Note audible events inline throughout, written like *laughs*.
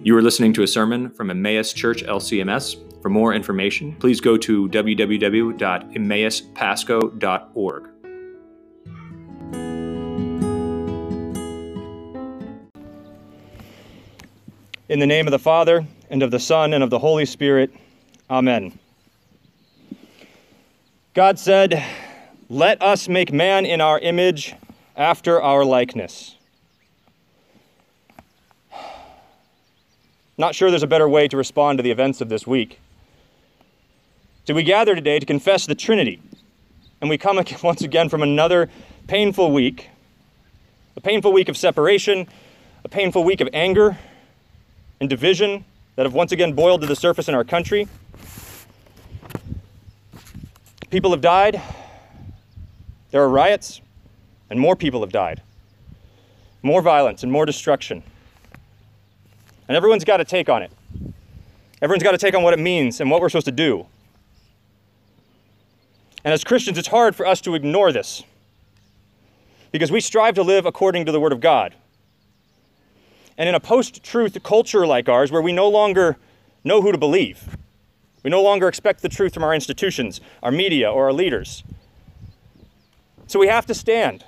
You are listening to a sermon from Emmaus Church LCMS. For more information, please go to www.emmauspasco.org. In the name of the Father, and of the Son, and of the Holy Spirit, Amen. God said, Let us make man in our image, after our likeness. Not sure there's a better way to respond to the events of this week. So we gather today to confess the Trinity, and we come *laughs* once again from another painful week a painful week of separation, a painful week of anger and division that have once again boiled to the surface in our country. People have died, there are riots, and more people have died. More violence and more destruction. And everyone's got to take on it. Everyone's got to take on what it means and what we're supposed to do. And as Christians, it's hard for us to ignore this because we strive to live according to the Word of God. And in a post truth culture like ours, where we no longer know who to believe, we no longer expect the truth from our institutions, our media, or our leaders. So we have to stand.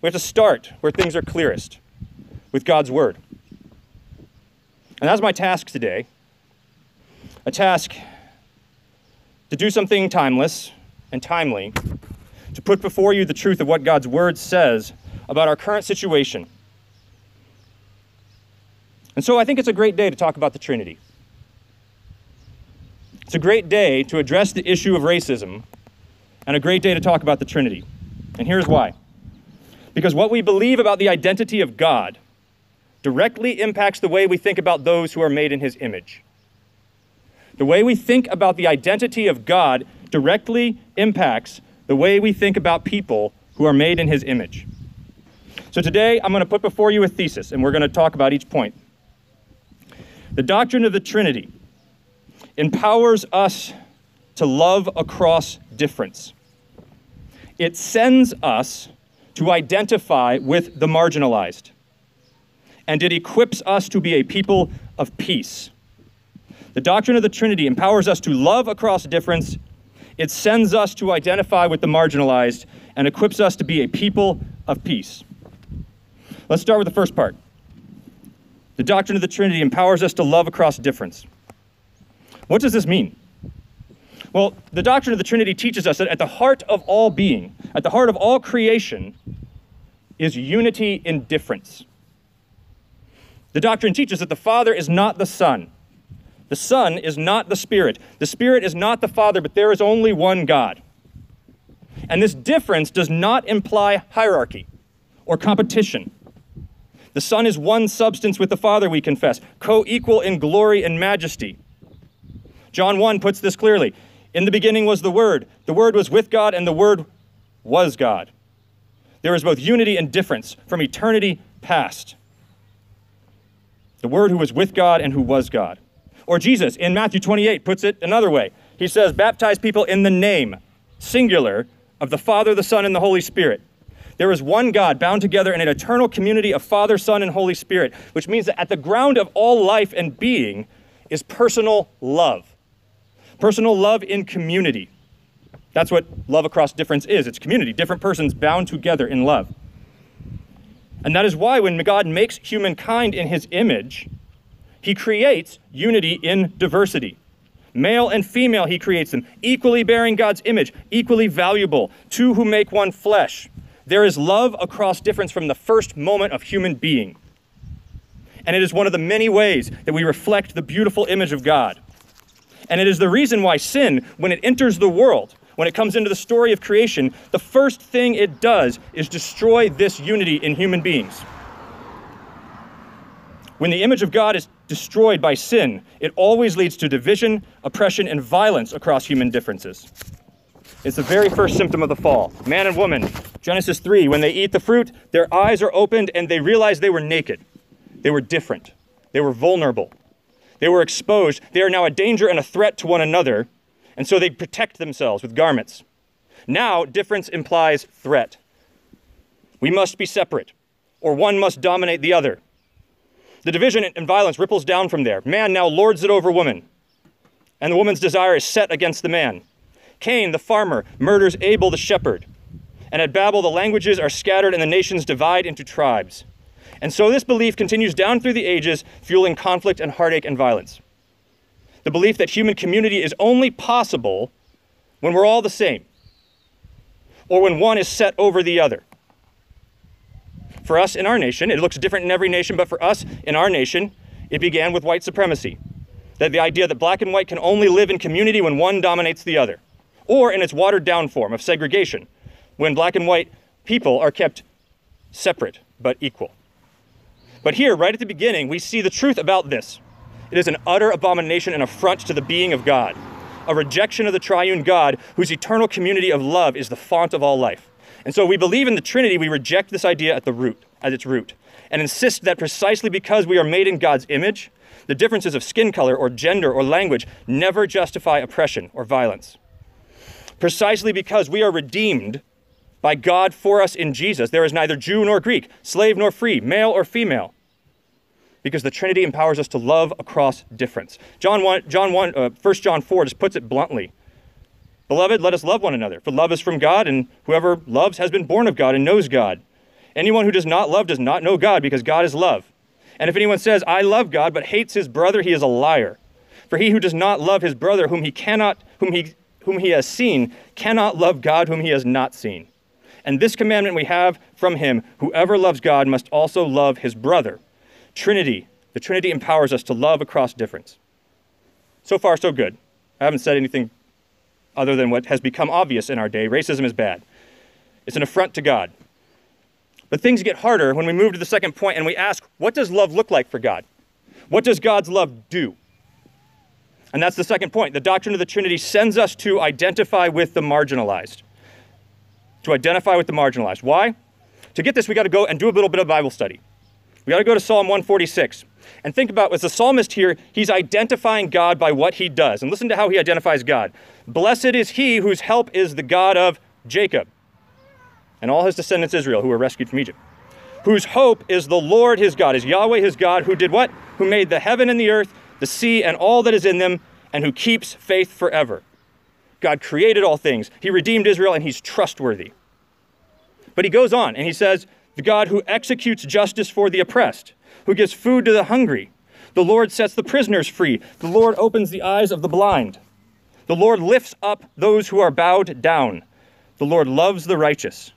We have to start where things are clearest with God's Word. And that's my task today a task to do something timeless and timely, to put before you the truth of what God's Word says about our current situation. And so I think it's a great day to talk about the Trinity. It's a great day to address the issue of racism, and a great day to talk about the Trinity. And here's why. Because what we believe about the identity of God directly impacts the way we think about those who are made in his image. The way we think about the identity of God directly impacts the way we think about people who are made in his image. So today, I'm going to put before you a thesis, and we're going to talk about each point. The doctrine of the Trinity empowers us to love across difference. It sends us to identify with the marginalized and it equips us to be a people of peace. The doctrine of the Trinity empowers us to love across difference. It sends us to identify with the marginalized and equips us to be a people of peace. Let's start with the first part. The doctrine of the Trinity empowers us to love across difference. What does this mean? Well, the doctrine of the Trinity teaches us that at the heart of all being, at the heart of all creation, is unity in difference. The doctrine teaches that the Father is not the Son. The Son is not the Spirit. The Spirit is not the Father, but there is only one God. And this difference does not imply hierarchy or competition. The Son is one substance with the Father, we confess, co equal in glory and majesty. John 1 puts this clearly In the beginning was the Word, the Word was with God, and the Word was God. There is both unity and difference from eternity past the Word who was with God and who was God. Or Jesus in Matthew 28 puts it another way. He says, Baptize people in the name, singular, of the Father, the Son, and the Holy Spirit. There is one God bound together in an eternal community of Father, Son, and Holy Spirit, which means that at the ground of all life and being is personal love. Personal love in community. That's what love across difference is it's community, different persons bound together in love. And that is why when God makes humankind in his image, he creates unity in diversity. Male and female, he creates them, equally bearing God's image, equally valuable, two who make one flesh. There is love across difference from the first moment of human being. And it is one of the many ways that we reflect the beautiful image of God. And it is the reason why sin, when it enters the world, when it comes into the story of creation, the first thing it does is destroy this unity in human beings. When the image of God is destroyed by sin, it always leads to division, oppression, and violence across human differences. It's the very first symptom of the fall. Man and woman, Genesis 3, when they eat the fruit, their eyes are opened and they realize they were naked. They were different. They were vulnerable. They were exposed. They are now a danger and a threat to one another and so they protect themselves with garments. Now, difference implies threat. We must be separate, or one must dominate the other. The division and violence ripples down from there. Man now lords it over woman, and the woman's desire is set against the man. Cain, the farmer, murders Abel, the shepherd. And at Babel, the languages are scattered and the nations divide into tribes. And so this belief continues down through the ages, fueling conflict and heartache and violence. The belief that human community is only possible when we're all the same, or when one is set over the other. For us in our nation, it looks different in every nation, but for us in our nation, it began with white supremacy. That the idea that black and white can only live in community when one dominates the other, or in its watered down form of segregation, when black and white people are kept separate but equal. But here, right at the beginning, we see the truth about this. It is an utter abomination and affront to the being of God, a rejection of the triune God, whose eternal community of love is the font of all life. And so we believe in the Trinity, we reject this idea at the root, at its root, and insist that precisely because we are made in God's image, the differences of skin color or gender or language never justify oppression or violence. Precisely because we are redeemed by God for us in Jesus. There is neither Jew nor Greek, slave nor free, male or female. Because the Trinity empowers us to love across difference. John 1, John 1, uh, 1 John 4 just puts it bluntly. Beloved, let us love one another, for love is from God, and whoever loves has been born of God and knows God. Anyone who does not love does not know God, because God is love. And if anyone says, I love God, but hates his brother, he is a liar. For he who does not love his brother, whom he cannot, whom he, whom he has seen, cannot love God, whom he has not seen. And this commandment we have from him whoever loves God must also love his brother. Trinity. The Trinity empowers us to love across difference. So far, so good. I haven't said anything other than what has become obvious in our day. Racism is bad, it's an affront to God. But things get harder when we move to the second point and we ask, what does love look like for God? What does God's love do? And that's the second point. The doctrine of the Trinity sends us to identify with the marginalized to identify with the marginalized. Why? To get this, we got to go and do a little bit of Bible study. We got to go to Psalm 146 and think about as the psalmist here, he's identifying God by what he does. And listen to how he identifies God. Blessed is he whose help is the God of Jacob and all his descendants Israel who were rescued from Egypt. Whose hope is the Lord his God, is Yahweh his God, who did what? Who made the heaven and the earth, the sea and all that is in them, and who keeps faith forever. God created all things. He redeemed Israel, and he's trustworthy. But he goes on and he says, The God who executes justice for the oppressed, who gives food to the hungry. The Lord sets the prisoners free. The Lord opens the eyes of the blind. The Lord lifts up those who are bowed down. The Lord loves the righteous.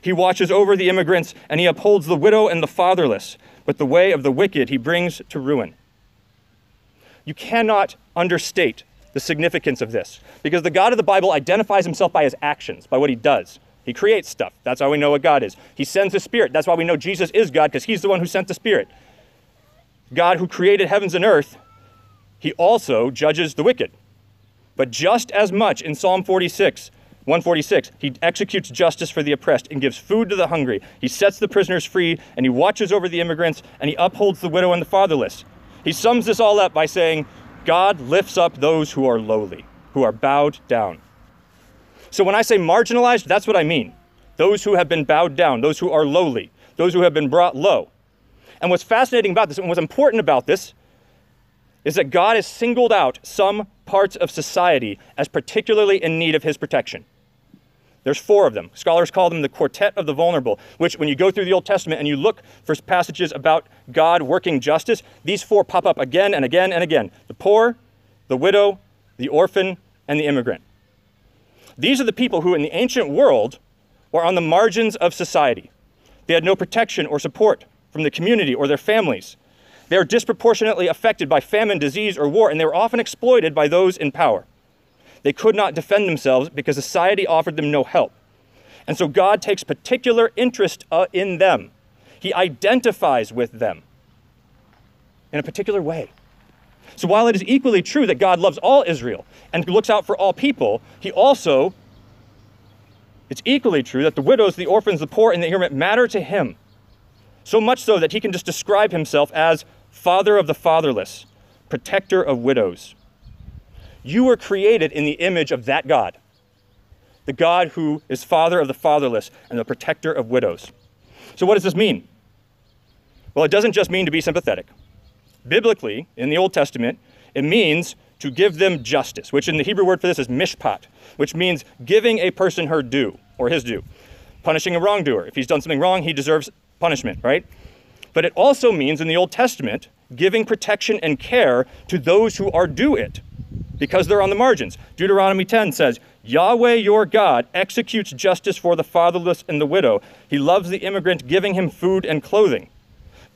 He watches over the immigrants and he upholds the widow and the fatherless, but the way of the wicked he brings to ruin. You cannot understate the significance of this because the God of the Bible identifies himself by his actions, by what he does. He creates stuff. That's how we know what God is. He sends the Spirit. That's why we know Jesus is God because he's the one who sent the Spirit. God who created heavens and earth, he also judges the wicked. But just as much in Psalm 46, 146, he executes justice for the oppressed and gives food to the hungry. He sets the prisoners free and he watches over the immigrants and he upholds the widow and the fatherless. He sums this all up by saying, God lifts up those who are lowly, who are bowed down. So when I say marginalized, that's what I mean. Those who have been bowed down, those who are lowly, those who have been brought low. And what's fascinating about this, and what's important about this, is that God has singled out some parts of society as particularly in need of his protection. There's four of them. Scholars call them the quartet of the vulnerable, which, when you go through the Old Testament and you look for passages about God working justice, these four pop up again and again and again the poor, the widow, the orphan, and the immigrant. These are the people who, in the ancient world, were on the margins of society. They had no protection or support from the community or their families. They are disproportionately affected by famine, disease, or war, and they were often exploited by those in power. They could not defend themselves because society offered them no help. And so God takes particular interest uh, in them. He identifies with them in a particular way. So while it is equally true that God loves all Israel and looks out for all people, he also, it's equally true that the widows, the orphans, the poor, and the ignorant matter to him. So much so that he can just describe himself as father of the fatherless, protector of widows. You were created in the image of that God, the God who is father of the fatherless and the protector of widows. So, what does this mean? Well, it doesn't just mean to be sympathetic. Biblically, in the Old Testament, it means to give them justice, which in the Hebrew word for this is mishpat, which means giving a person her due or his due, punishing a wrongdoer. If he's done something wrong, he deserves punishment, right? But it also means in the Old Testament giving protection and care to those who are due it because they're on the margins. Deuteronomy 10 says, Yahweh your God executes justice for the fatherless and the widow. He loves the immigrant, giving him food and clothing.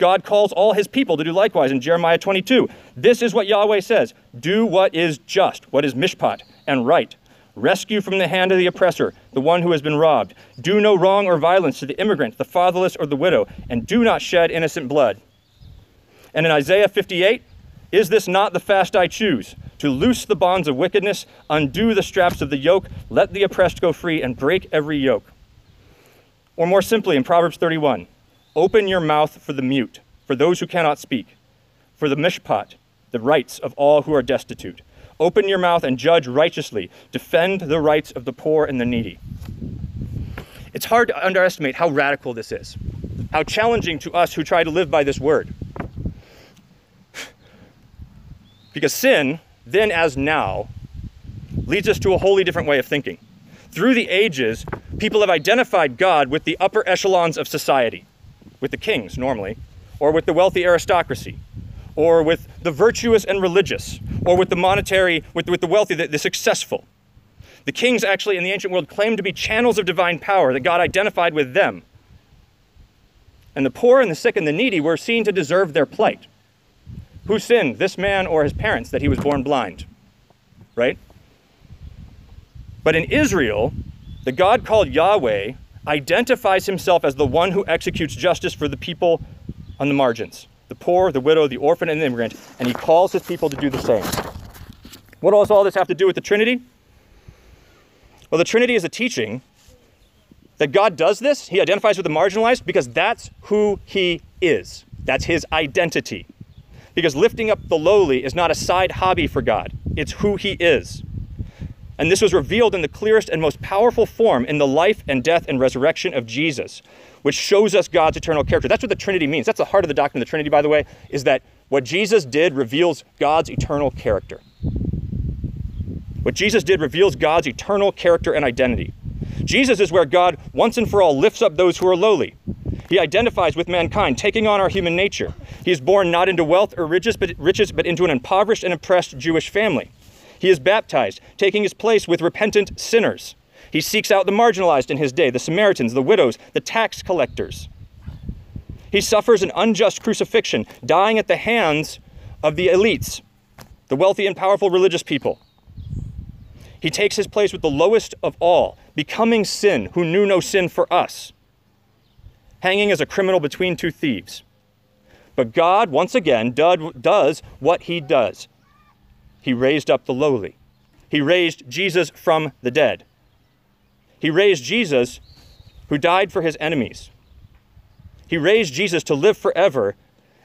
God calls all his people to do likewise in Jeremiah 22. This is what Yahweh says Do what is just, what is mishpat, and right. Rescue from the hand of the oppressor, the one who has been robbed. Do no wrong or violence to the immigrant, the fatherless, or the widow, and do not shed innocent blood. And in Isaiah 58, is this not the fast I choose? To loose the bonds of wickedness, undo the straps of the yoke, let the oppressed go free, and break every yoke. Or more simply, in Proverbs 31, open your mouth for the mute, for those who cannot speak, for the mishpat, the rights of all who are destitute. Open your mouth and judge righteously. Defend the rights of the poor and the needy. It's hard to underestimate how radical this is, how challenging to us who try to live by this word. *sighs* Because sin, then as now, leads us to a wholly different way of thinking. Through the ages, people have identified God with the upper echelons of society, with the kings normally, or with the wealthy aristocracy, or with the virtuous and religious, or with the monetary, with, with the wealthy, the, the successful. The kings actually in the ancient world claimed to be channels of divine power, that God identified with them. And the poor and the sick and the needy were seen to deserve their plight. Who sinned, this man or his parents, that he was born blind? Right? But in Israel, the God called Yahweh identifies himself as the one who executes justice for the people on the margins the poor, the widow, the orphan, and the immigrant, and he calls his people to do the same. What does all this have to do with the Trinity? Well, the Trinity is a teaching that God does this, he identifies with the marginalized because that's who he is. That's his identity. Because lifting up the lowly is not a side hobby for God, it's who He is. And this was revealed in the clearest and most powerful form in the life and death and resurrection of Jesus, which shows us God's eternal character. That's what the Trinity means. That's the heart of the doctrine of the Trinity, by the way, is that what Jesus did reveals God's eternal character. What Jesus did reveals God's eternal character and identity. Jesus is where God once and for all lifts up those who are lowly. He identifies with mankind, taking on our human nature. He is born not into wealth or riches but, into an impoverished and oppressed Jewish family. He is baptized, taking his place with repentant sinners. He seeks out the marginalized in his day, the Samaritans, the widows, the tax collectors. He suffers an unjust crucifixion, dying at the hands of the elites, the wealthy and powerful religious people. He takes his place with the lowest of all, becoming sin, who knew no sin for us, hanging as a criminal between two thieves. But God, once again, does what he does. He raised up the lowly. He raised Jesus from the dead. He raised Jesus who died for his enemies. He raised Jesus to live forever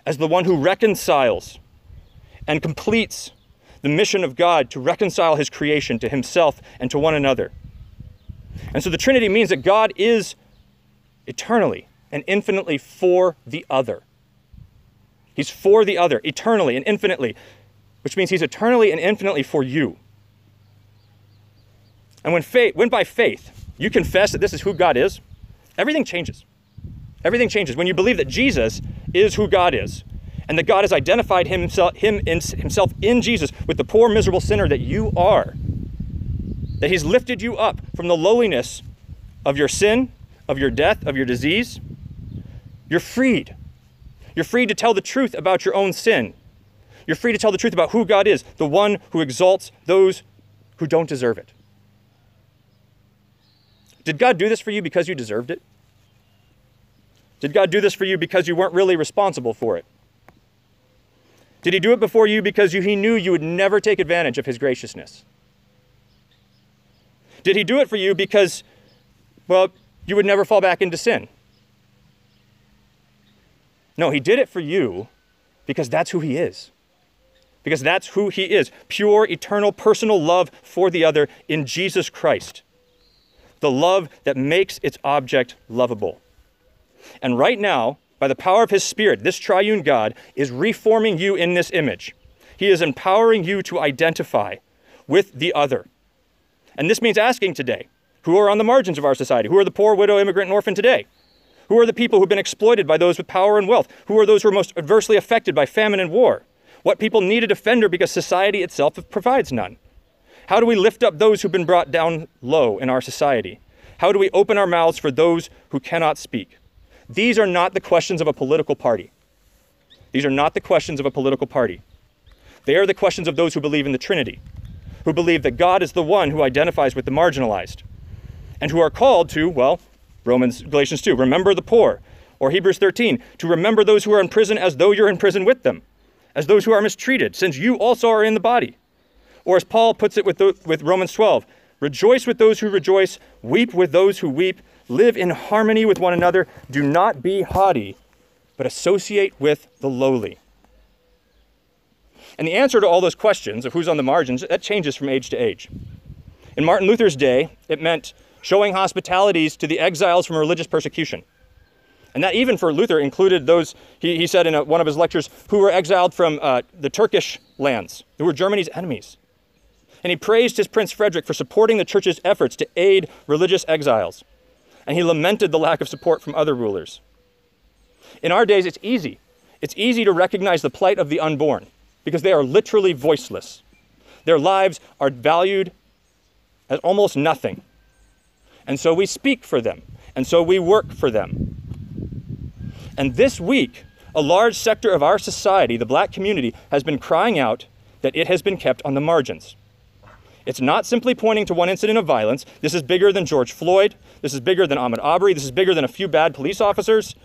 as the one who reconciles and completes the mission of God to reconcile his creation to himself and to one another. And so the Trinity means that God is eternally and infinitely for the other. He's for the other, eternally and infinitely, which means he's eternally and infinitely for you. And when faith, when by faith you confess that this is who God is, everything changes. Everything changes. When you believe that Jesus is who God is, and that God has identified himself, him in, himself in Jesus with the poor, miserable sinner that you are, that he's lifted you up from the lowliness of your sin, of your death, of your disease, you're freed. You're free to tell the truth about your own sin. You're free to tell the truth about who God is, the one who exalts those who don't deserve it. Did God do this for you because you deserved it? Did God do this for you because you weren't really responsible for it? Did he do it before you because you, he knew you would never take advantage of his graciousness? Did he do it for you because, well, you would never fall back into sin? No, he did it for you because that's who he is. Because that's who he is pure, eternal, personal love for the other in Jesus Christ. The love that makes its object lovable. And right now, by the power of his Spirit, this triune God is reforming you in this image. He is empowering you to identify with the other. And this means asking today who are on the margins of our society? Who are the poor, widow, immigrant, and orphan today? Who are the people who've been exploited by those with power and wealth? Who are those who are most adversely affected by famine and war? What people need a defender because society itself provides none? How do we lift up those who've been brought down low in our society? How do we open our mouths for those who cannot speak? These are not the questions of a political party. These are not the questions of a political party. They are the questions of those who believe in the Trinity, who believe that God is the one who identifies with the marginalized, and who are called to, well, Romans, Galatians 2, remember the poor, or Hebrews 13, to remember those who are in prison as though you're in prison with them, as those who are mistreated, since you also are in the body. Or as Paul puts it with, the, with Romans 12, rejoice with those who rejoice, weep with those who weep, live in harmony with one another, do not be haughty, but associate with the lowly. And the answer to all those questions of who's on the margins, that changes from age to age. In Martin Luther's day, it meant showing hospitalities to the exiles from religious persecution. And that even for Luther included those, he, he said in a, one of his lectures, who were exiled from uh, the Turkish lands, who were Germany's enemies. And he praised his Prince Frederick for supporting the church's efforts to aid religious exiles. And he lamented the lack of support from other rulers. In our days, it's easy. It's easy to recognize the plight of the unborn because they are literally voiceless. Their lives are valued as almost nothing. And so we speak for them, and so we work for them. And this week, a large sector of our society, the black community, has been crying out that it has been kept on the margins. It's not simply pointing to one incident of violence. This is bigger than George Floyd. This is bigger than Ahmaud Arbery. This is bigger than a few bad police officers.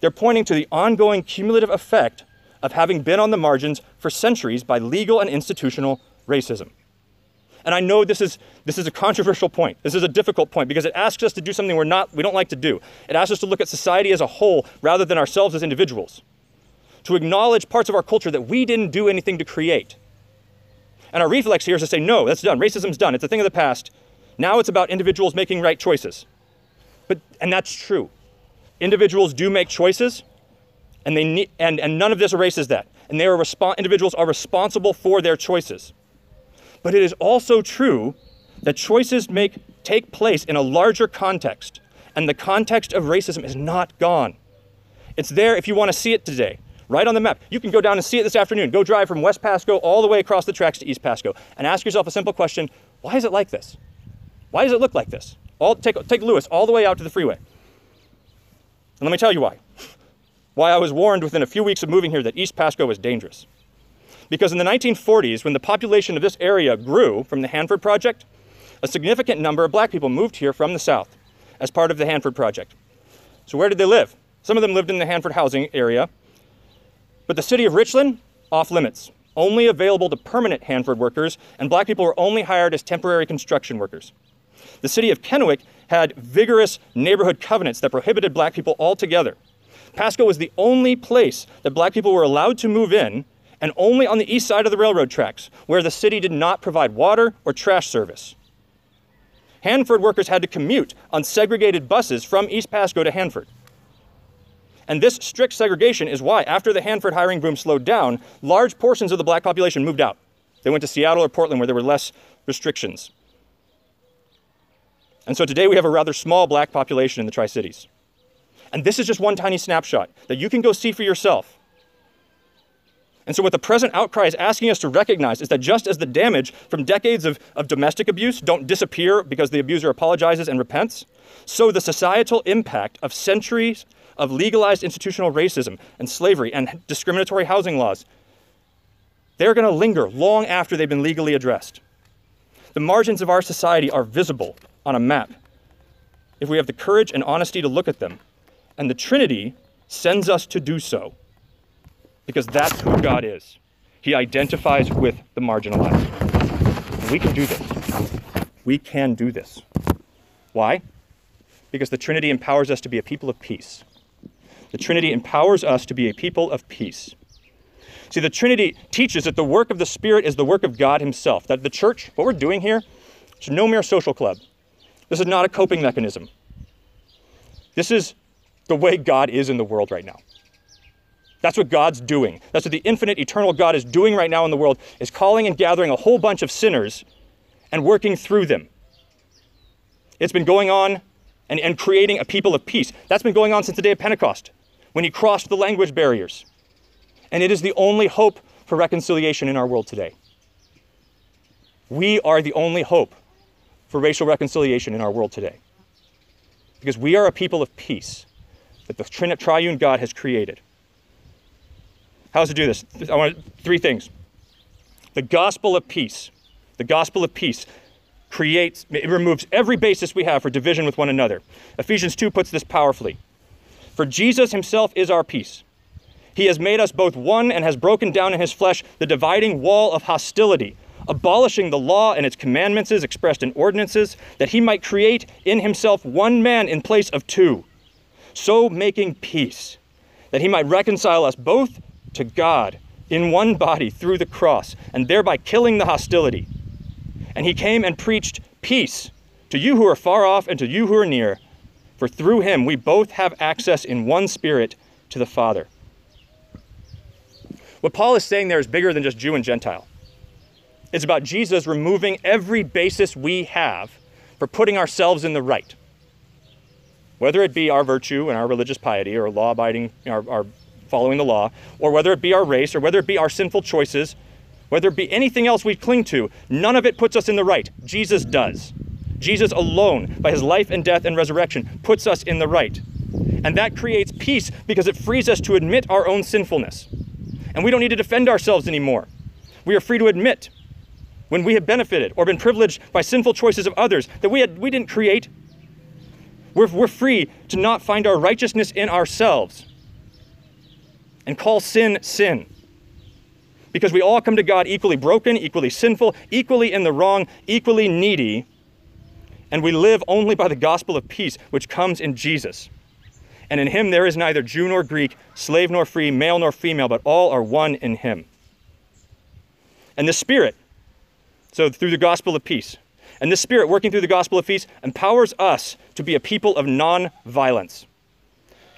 They're pointing to the ongoing cumulative effect of having been on the margins for centuries by legal and institutional racism. And I know this is, this is a controversial point. This is a difficult point because it asks us to do something we're not, we don't like to do. It asks us to look at society as a whole rather than ourselves as individuals, to acknowledge parts of our culture that we didn't do anything to create. And our reflex here is to say, no, that's done. Racism's done. It's a thing of the past. Now it's about individuals making right choices. But, and that's true. Individuals do make choices, and, they need, and, and none of this erases that. And they are respo- individuals are responsible for their choices. But it is also true that choices make, take place in a larger context, and the context of racism is not gone. It's there if you want to see it today, right on the map. You can go down and see it this afternoon. Go drive from West Pasco all the way across the tracks to East Pasco and ask yourself a simple question why is it like this? Why does it look like this? All, take, take Lewis all the way out to the freeway. And let me tell you why why I was warned within a few weeks of moving here that East Pasco was dangerous. Because in the 1940s, when the population of this area grew from the Hanford Project, a significant number of black people moved here from the South as part of the Hanford Project. So, where did they live? Some of them lived in the Hanford housing area, but the city of Richland, off limits, only available to permanent Hanford workers, and black people were only hired as temporary construction workers. The city of Kennewick had vigorous neighborhood covenants that prohibited black people altogether Pasco was the only place that black people were allowed to move in, and only on the east side of the railroad tracks, where the city did not provide water or trash service. Hanford workers had to commute on segregated buses from East Pasco to Hanford. And this strict segregation is why, after the Hanford hiring boom slowed down, large portions of the black population moved out. They went to Seattle or Portland where there were less restrictions. And so today we have a rather small black population in the Tri Cities. And this is just one tiny snapshot that you can go see for yourself. And so, what the present outcry is asking us to recognize is that just as the damage from decades of, of domestic abuse don't disappear because the abuser apologizes and repents, so the societal impact of centuries of legalized institutional racism and slavery and discriminatory housing laws, they're going to linger long after they've been legally addressed. The margins of our society are visible on a map if we have the courage and honesty to look at them and the Trinity sends us to do so because that's who God is. He identifies with the marginalized. We can do this. We can do this. Why? Because the Trinity empowers us to be a people of peace. The Trinity empowers us to be a people of peace. See, the Trinity teaches that the work of the Spirit is the work of God Himself. That the church, what we're doing here, is no mere social club. This is not a coping mechanism. This is the way God is in the world right now. That's what God's doing. That's what the infinite, eternal God is doing right now in the world, is calling and gathering a whole bunch of sinners and working through them. It's been going on and, and creating a people of peace. That's been going on since the day of Pentecost, when he crossed the language barriers. And it is the only hope for reconciliation in our world today. We are the only hope for racial reconciliation in our world today. Because we are a people of peace that the triune God has created. How does it do this? I want three things. The gospel of peace, the gospel of peace creates, it removes every basis we have for division with one another. Ephesians 2 puts this powerfully. For Jesus himself is our peace. He has made us both one and has broken down in his flesh the dividing wall of hostility, abolishing the law and its commandments as expressed in ordinances, that he might create in himself one man in place of two, so making peace, that he might reconcile us both to God in one body through the cross, and thereby killing the hostility. And he came and preached peace to you who are far off and to you who are near, for through him we both have access in one spirit to the Father. What Paul is saying there is bigger than just Jew and Gentile. It's about Jesus removing every basis we have for putting ourselves in the right. Whether it be our virtue and our religious piety or law abiding, our, our following the law, or whether it be our race, or whether it be our sinful choices, whether it be anything else we cling to, none of it puts us in the right. Jesus does. Jesus alone, by his life and death and resurrection, puts us in the right. And that creates peace because it frees us to admit our own sinfulness. And we don't need to defend ourselves anymore. We are free to admit when we have benefited or been privileged by sinful choices of others that we, had, we didn't create. We're, we're free to not find our righteousness in ourselves and call sin sin. Because we all come to God equally broken, equally sinful, equally in the wrong, equally needy, and we live only by the gospel of peace, which comes in Jesus. And in him there is neither Jew nor Greek, slave nor free, male nor female, but all are one in him. And the Spirit, so through the gospel of peace, and the Spirit working through the gospel of peace empowers us to be a people of non violence.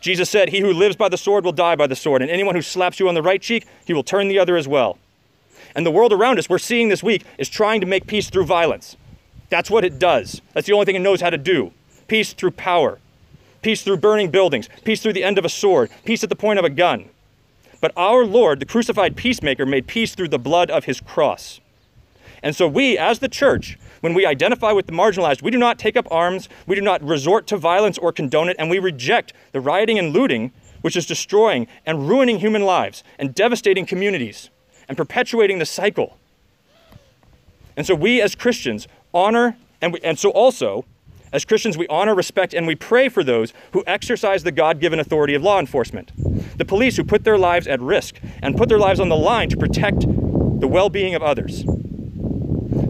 Jesus said, He who lives by the sword will die by the sword, and anyone who slaps you on the right cheek, he will turn the other as well. And the world around us, we're seeing this week, is trying to make peace through violence. That's what it does. That's the only thing it knows how to do. Peace through power, peace through burning buildings, peace through the end of a sword, peace at the point of a gun. But our Lord, the crucified peacemaker, made peace through the blood of his cross. And so we, as the church, when we identify with the marginalized, we do not take up arms, we do not resort to violence or condone it, and we reject the rioting and looting, which is destroying and ruining human lives and devastating communities and perpetuating the cycle. And so we, as Christians, honor, and, we, and so also, as Christians, we honor, respect, and we pray for those who exercise the God given authority of law enforcement. The police who put their lives at risk and put their lives on the line to protect the well being of others.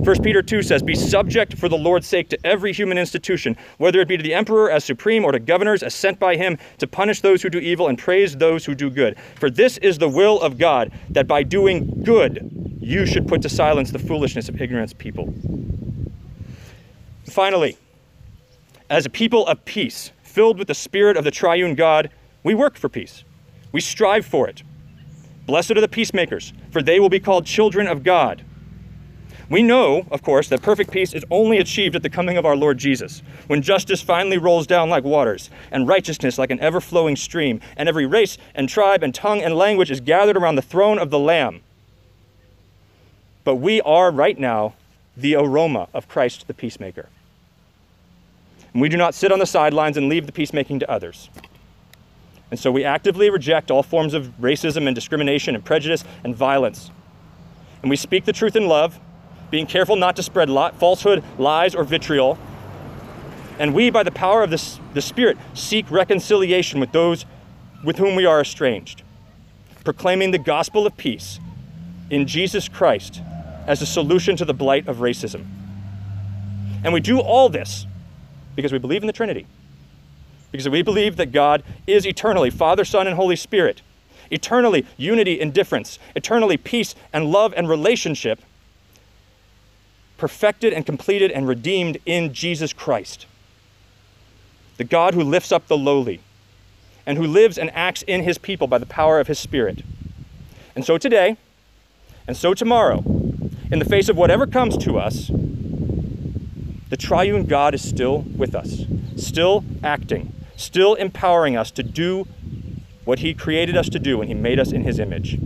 1 Peter 2 says, Be subject for the Lord's sake to every human institution, whether it be to the emperor as supreme or to governors as sent by him to punish those who do evil and praise those who do good. For this is the will of God, that by doing good you should put to silence the foolishness of ignorant people. Finally, as a people of peace, filled with the spirit of the triune God, we work for peace. We strive for it. Blessed are the peacemakers, for they will be called children of God. We know, of course, that perfect peace is only achieved at the coming of our Lord Jesus, when justice finally rolls down like waters, and righteousness like an ever flowing stream, and every race and tribe and tongue and language is gathered around the throne of the Lamb. But we are right now the aroma of Christ the peacemaker. And we do not sit on the sidelines and leave the peacemaking to others. And so we actively reject all forms of racism and discrimination and prejudice and violence. And we speak the truth in love being careful not to spread falsehood, lies, or vitriol. And we, by the power of the, the Spirit, seek reconciliation with those with whom we are estranged, proclaiming the gospel of peace in Jesus Christ as a solution to the blight of racism. And we do all this because we believe in the Trinity, because we believe that God is eternally Father, Son, and Holy Spirit, eternally unity and difference, eternally peace and love and relationship perfected and completed and redeemed in Jesus Christ. The God who lifts up the lowly and who lives and acts in his people by the power of his Spirit. And so today, and so tomorrow, in the face of whatever comes to us, the triune God is still with us, still acting, still empowering us to do what he created us to do when he made us in his image,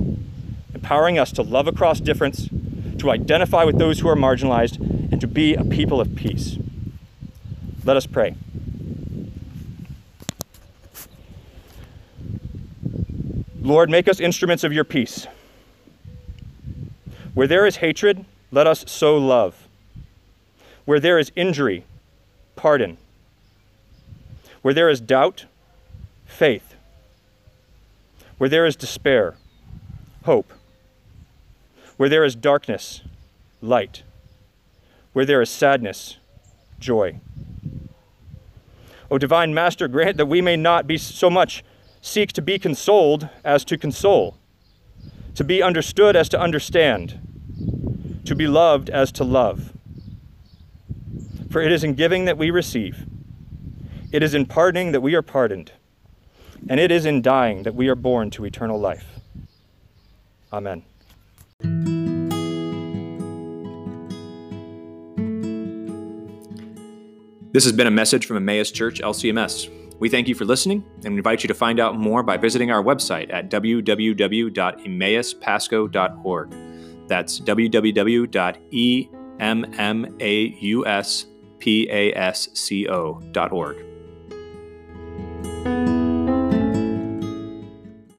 empowering us to love across difference, to identify with those who are marginalized, and to be a people of peace. Let us pray. Lord, make us instruments of your peace. Where there is hatred, let us sow love. Where there is injury, pardon. Where there is doubt, faith. Where there is despair, hope. Where there is darkness, light. Where there is sadness, joy. O divine Master, grant that we may not be so much seek to be consoled as to console, to be understood as to understand, to be loved as to love. For it is in giving that we receive, it is in pardoning that we are pardoned, and it is in dying that we are born to eternal life. Amen. This has been a message from Emmaus Church LCMS. We thank you for listening and invite you to find out more by visiting our website at www.emmauspasco.org. That's www.emmauspasco.org.